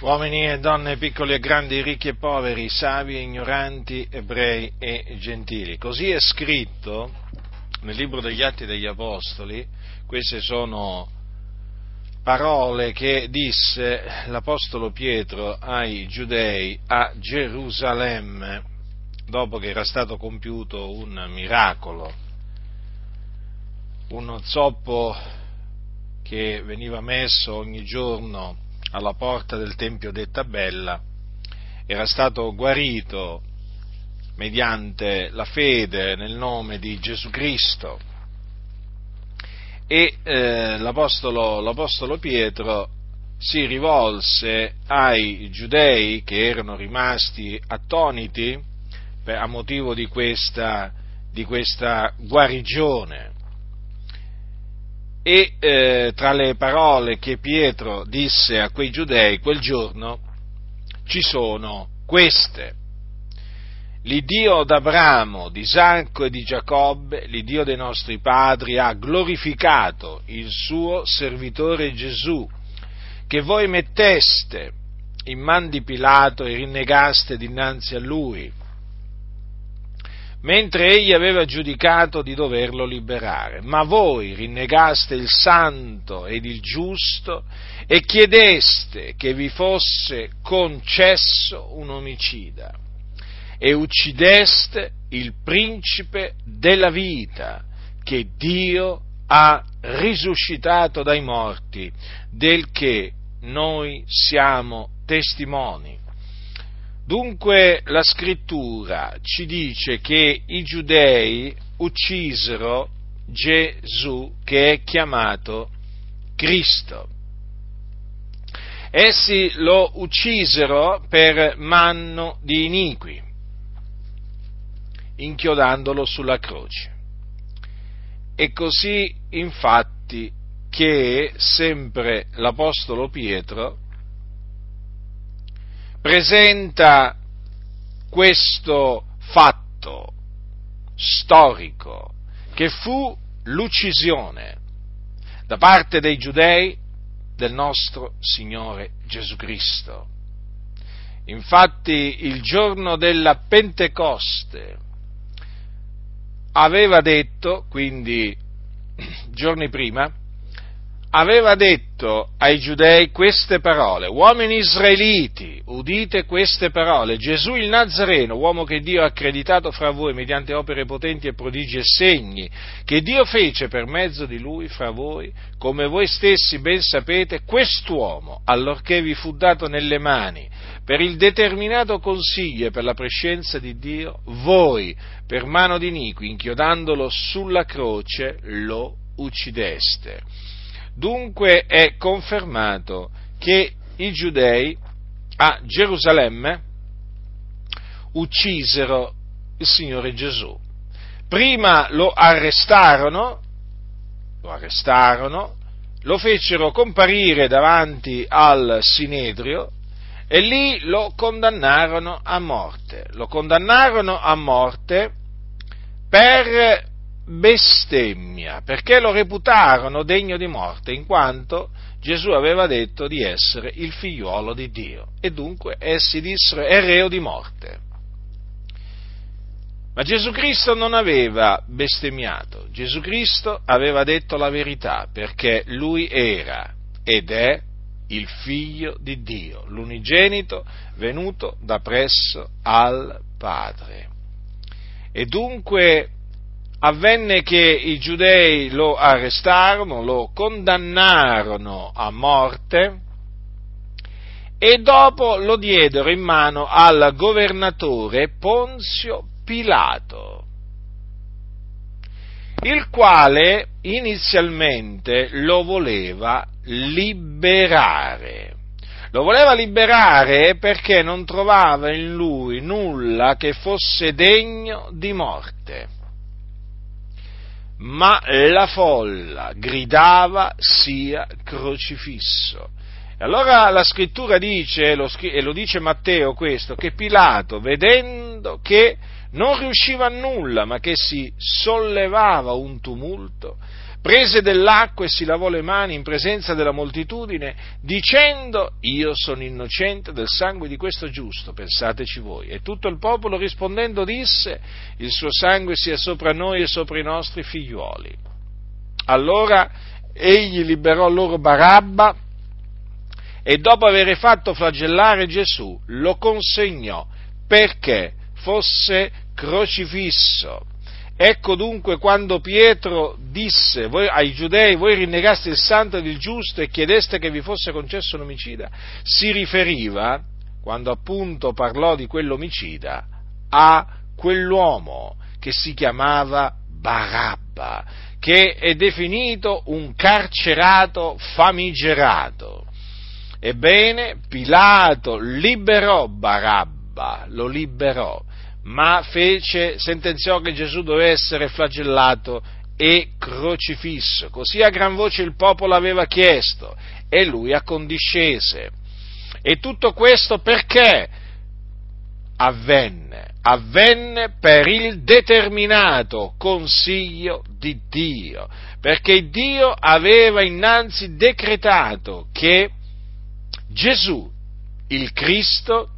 uomini e donne, piccoli e grandi, ricchi e poveri, savi e ignoranti, ebrei e gentili. Così è scritto nel libro degli Atti degli Apostoli, queste sono parole che disse l'Apostolo Pietro ai giudei a Gerusalemme, dopo che era stato compiuto un miracolo, uno zoppo che veniva messo ogni giorno alla porta del Tempio detta Bella, era stato guarito mediante la fede nel nome di Gesù Cristo. E eh, l'apostolo, l'apostolo Pietro si rivolse ai giudei che erano rimasti attoniti a motivo di questa, di questa guarigione e eh, tra le parole che Pietro disse a quei giudei quel giorno ci sono queste. L'Iddio d'Abramo, di Isacco e di Giacobbe, l'Iddio dei nostri padri, ha glorificato il suo servitore Gesù, che voi metteste in man di Pilato e rinnegaste dinanzi a lui mentre egli aveva giudicato di doverlo liberare. Ma voi rinnegaste il santo ed il giusto e chiedeste che vi fosse concesso un omicida e uccideste il principe della vita che Dio ha risuscitato dai morti, del che noi siamo testimoni. Dunque la scrittura ci dice che i giudei uccisero Gesù che è chiamato Cristo. Essi lo uccisero per manno di iniqui, inchiodandolo sulla croce. E così infatti che sempre l'Apostolo Pietro presenta questo fatto storico che fu l'uccisione da parte dei giudei del nostro Signore Gesù Cristo. Infatti il giorno della Pentecoste aveva detto, quindi giorni prima, aveva detto ai giudei queste parole, uomini israeliti, udite queste parole, Gesù il Nazareno, uomo che Dio ha accreditato fra voi mediante opere potenti e prodigi e segni, che Dio fece per mezzo di lui fra voi, come voi stessi ben sapete, quest'uomo, allorché vi fu dato nelle mani, per il determinato consiglio e per la prescenza di Dio, voi, per mano di iniqui, inchiodandolo sulla croce, lo uccideste Dunque è confermato che i giudei a Gerusalemme uccisero il Signore Gesù. Prima lo arrestarono, lo arrestarono, lo fecero comparire davanti al Sinedrio e lì lo condannarono a morte. Lo condannarono a morte per bestemmia, perché lo reputarono degno di morte, in quanto Gesù aveva detto di essere il figliuolo di Dio, e dunque essi dissero è reo di morte. Ma Gesù Cristo non aveva bestemmiato, Gesù Cristo aveva detto la verità, perché lui era ed è il figlio di Dio, l'unigenito venuto da presso al Padre. E dunque avvenne che i giudei lo arrestarono, lo condannarono a morte e dopo lo diedero in mano al governatore Ponzio Pilato, il quale inizialmente lo voleva liberare. Lo voleva liberare perché non trovava in lui nulla che fosse degno di morte ma la folla gridava sia crocifisso. E allora la scrittura dice, e lo dice Matteo questo, che Pilato, vedendo che non riusciva a nulla, ma che si sollevava un tumulto, prese dell'acqua e si lavò le mani in presenza della moltitudine, dicendo, io sono innocente del sangue di questo giusto, pensateci voi. E tutto il popolo rispondendo disse, il suo sangue sia sopra noi e sopra i nostri figliuoli. Allora egli liberò loro Barabba e dopo aver fatto flagellare Gesù lo consegnò perché fosse crocifisso. Ecco dunque quando Pietro disse voi, ai giudei, voi rinnegaste il santo ed il giusto e chiedeste che vi fosse concesso un omicida, si riferiva, quando appunto parlò di quell'omicida, a quell'uomo che si chiamava Barabba, che è definito un carcerato famigerato. Ebbene, Pilato liberò Barabba, lo liberò, ma fece, sentenziò che Gesù doveva essere flagellato e crocifisso. Così a gran voce il popolo aveva chiesto e lui accondiscese. E tutto questo perché avvenne? Avvenne per il determinato consiglio di Dio, perché Dio aveva innanzi decretato che Gesù, il Cristo,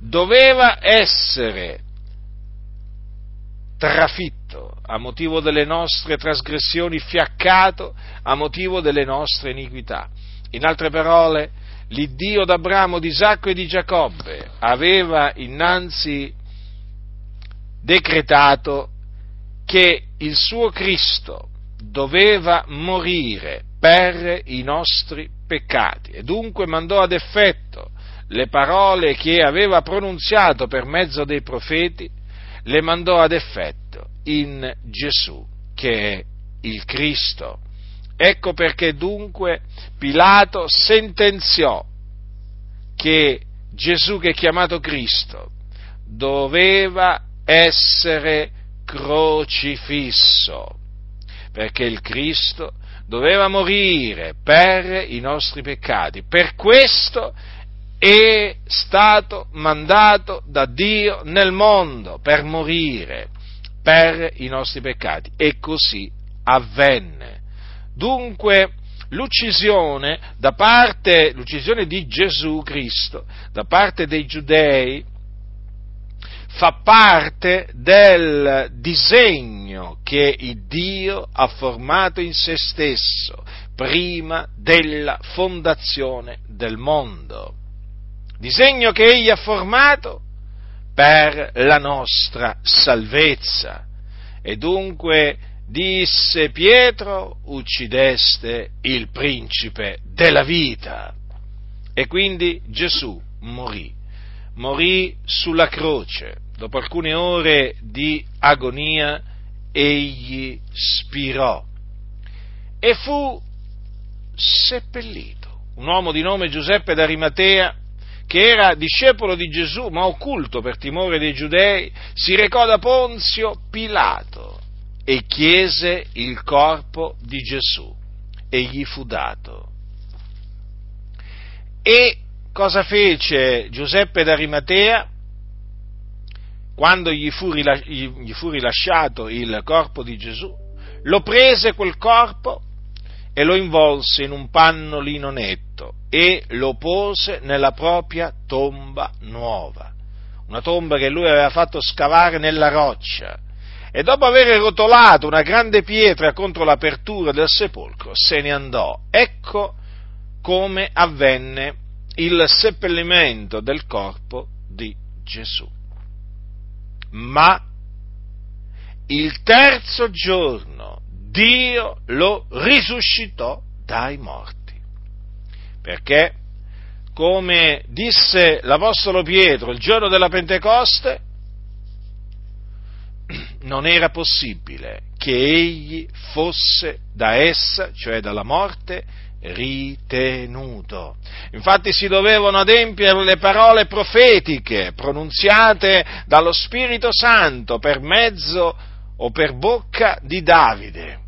doveva essere trafitto a motivo delle nostre trasgressioni, fiaccato a motivo delle nostre iniquità. In altre parole, l'Iddio d'Abramo, di Isacco e di Giacobbe aveva innanzi decretato che il suo Cristo doveva morire per i nostri peccati e dunque mandò ad effetto le parole che aveva pronunziato per mezzo dei profeti le mandò ad effetto in Gesù, che è il Cristo. Ecco perché dunque Pilato sentenziò che Gesù, che è chiamato Cristo, doveva essere crocifisso, perché il Cristo doveva morire per i nostri peccati. Per questo è stato mandato da Dio nel mondo per morire per i nostri peccati e così avvenne. Dunque l'uccisione, parte, l'uccisione di Gesù Cristo da parte dei giudei fa parte del disegno che Dio ha formato in se stesso prima della fondazione del mondo disegno che egli ha formato per la nostra salvezza. E dunque disse Pietro, uccideste il principe della vita. E quindi Gesù morì, morì sulla croce. Dopo alcune ore di agonia egli spirò e fu seppellito. Un uomo di nome Giuseppe d'Arimatea che era discepolo di Gesù, ma occulto per timore dei giudei, si recò da Ponzio Pilato e chiese il corpo di Gesù e gli fu dato. E cosa fece Giuseppe d'Arimatea? Quando gli fu, rilasciato il corpo di Gesù, lo prese quel corpo e lo involse in un panno lino netto e lo pose nella propria tomba nuova, una tomba che lui aveva fatto scavare nella roccia. E dopo aver rotolato una grande pietra contro l'apertura del sepolcro, se ne andò. Ecco come avvenne il seppellimento del corpo di Gesù. Ma il terzo giorno Dio lo risuscitò dai morti. Perché, come disse l'Apostolo Pietro il giorno della Pentecoste, non era possibile che egli fosse da essa, cioè dalla morte, ritenuto. Infatti si dovevano adempiere le parole profetiche pronunziate dallo Spirito Santo per mezzo o per bocca di Davide.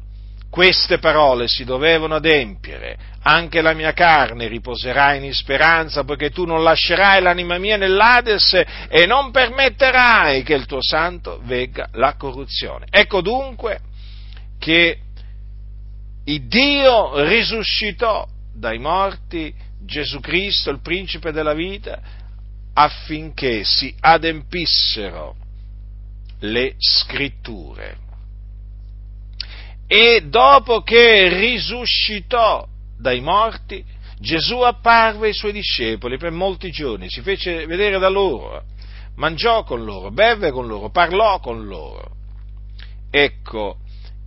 Queste parole si dovevano adempiere. Anche la mia carne riposerà in speranza, poiché tu non lascerai l'anima mia nell'Ades e non permetterai che il tuo santo, vegga la corruzione. Ecco dunque che, Dio risuscitò dai morti Gesù Cristo, il principe della vita, affinché si adempissero le scritture. E dopo che risuscitò dai morti, Gesù apparve ai suoi discepoli per molti giorni, si fece vedere da loro, mangiò con loro, bevve con loro, parlò con loro. Ecco,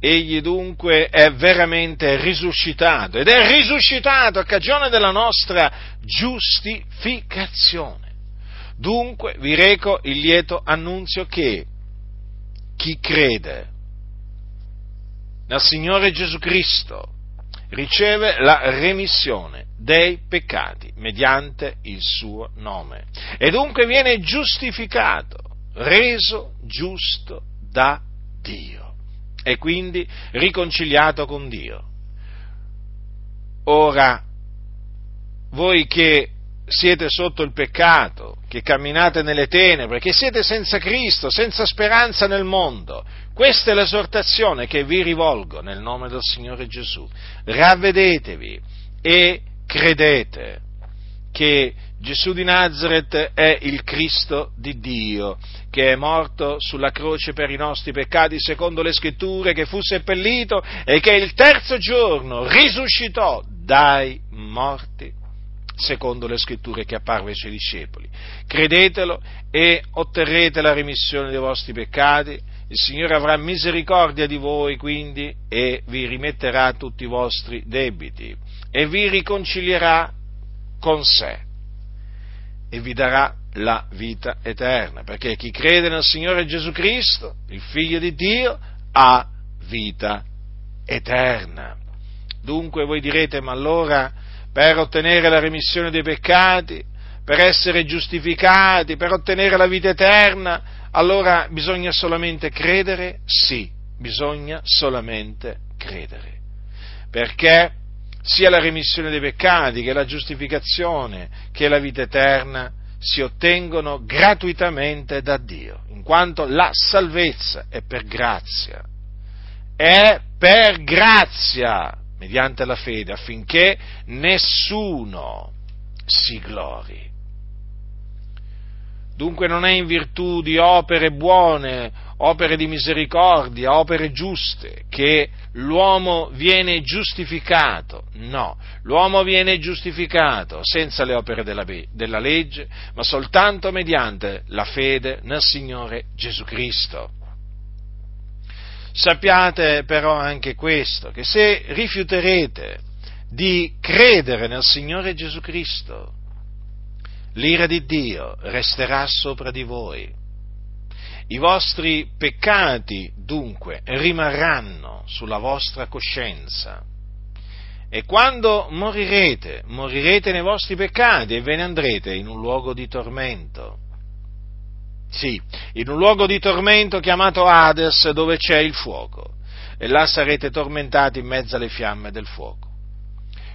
egli dunque è veramente risuscitato ed è risuscitato a cagione della nostra giustificazione. Dunque vi reco il lieto annunzio che chi crede nel Signore Gesù Cristo riceve la remissione dei peccati mediante il suo nome e dunque viene giustificato, reso giusto da Dio e quindi riconciliato con Dio. Ora, voi che siete sotto il peccato, che camminate nelle tenebre, che siete senza Cristo, senza speranza nel mondo. Questa è l'esortazione che vi rivolgo nel nome del Signore Gesù. Ravvedetevi e credete che Gesù di Nazareth è il Cristo di Dio, che è morto sulla croce per i nostri peccati secondo le scritture, che fu seppellito e che il terzo giorno risuscitò dai morti secondo le scritture che apparve ai suoi discepoli. Credetelo e otterrete la remissione dei vostri peccati, il Signore avrà misericordia di voi quindi e vi rimetterà tutti i vostri debiti e vi riconcilierà con sé e vi darà la vita eterna, perché chi crede nel Signore Gesù Cristo, il Figlio di Dio, ha vita eterna. Dunque voi direte, ma allora per ottenere la remissione dei peccati, per essere giustificati, per ottenere la vita eterna, allora bisogna solamente credere? Sì, bisogna solamente credere. Perché sia la remissione dei peccati che la giustificazione che la vita eterna si ottengono gratuitamente da Dio, in quanto la salvezza è per grazia. È per grazia mediante la fede, affinché nessuno si glori. Dunque non è in virtù di opere buone, opere di misericordia, opere giuste, che l'uomo viene giustificato. No, l'uomo viene giustificato senza le opere della, della legge, ma soltanto mediante la fede nel Signore Gesù Cristo. Sappiate però anche questo, che se rifiuterete di credere nel Signore Gesù Cristo, l'ira di Dio resterà sopra di voi. I vostri peccati dunque rimarranno sulla vostra coscienza. E quando morirete, morirete nei vostri peccati e ve ne andrete in un luogo di tormento. Sì, in un luogo di tormento chiamato Hades dove c'è il fuoco e là sarete tormentati in mezzo alle fiamme del fuoco.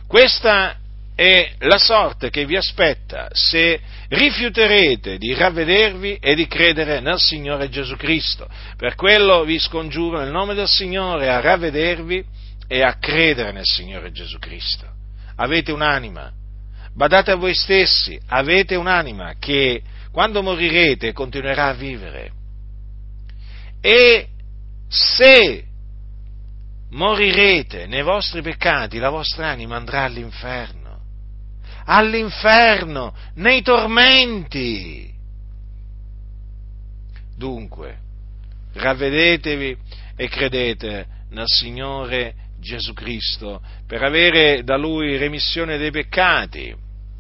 Questa è la sorte che vi aspetta se rifiuterete di ravvedervi e di credere nel Signore Gesù Cristo. Per quello vi scongiuro nel nome del Signore a ravvedervi e a credere nel Signore Gesù Cristo. Avete un'anima, badate a voi stessi, avete un'anima che quando morirete continuerà a vivere. E se morirete nei vostri peccati, la vostra anima andrà all'inferno. All'inferno, nei tormenti. Dunque, ravvedetevi e credete nel Signore Gesù Cristo per avere da Lui remissione dei peccati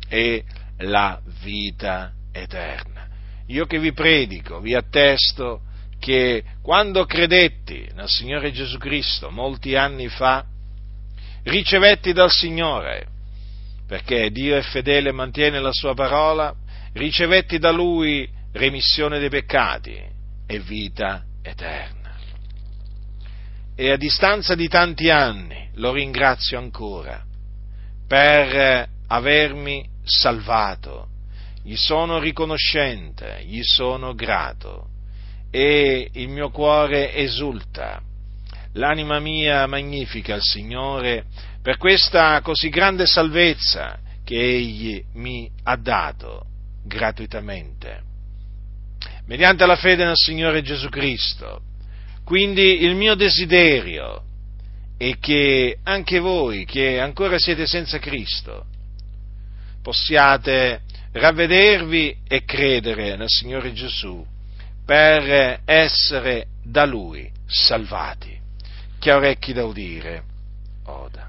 e la vita eterna. Io che vi predico, vi attesto che quando credetti nel Signore Gesù Cristo molti anni fa, ricevetti dal Signore, perché Dio è fedele e mantiene la sua parola, ricevetti da Lui remissione dei peccati e vita eterna. E a distanza di tanti anni lo ringrazio ancora per avermi salvato gli sono riconoscente, gli sono grato e il mio cuore esulta l'anima mia magnifica il Signore per questa così grande salvezza che Egli mi ha dato gratuitamente, mediante la fede nel Signore Gesù Cristo. Quindi il mio desiderio è che anche voi, che ancora siete senza Cristo, possiate ravvedervi e credere nel Signore Gesù per essere da Lui salvati. Chi ha orecchi da udire, oda.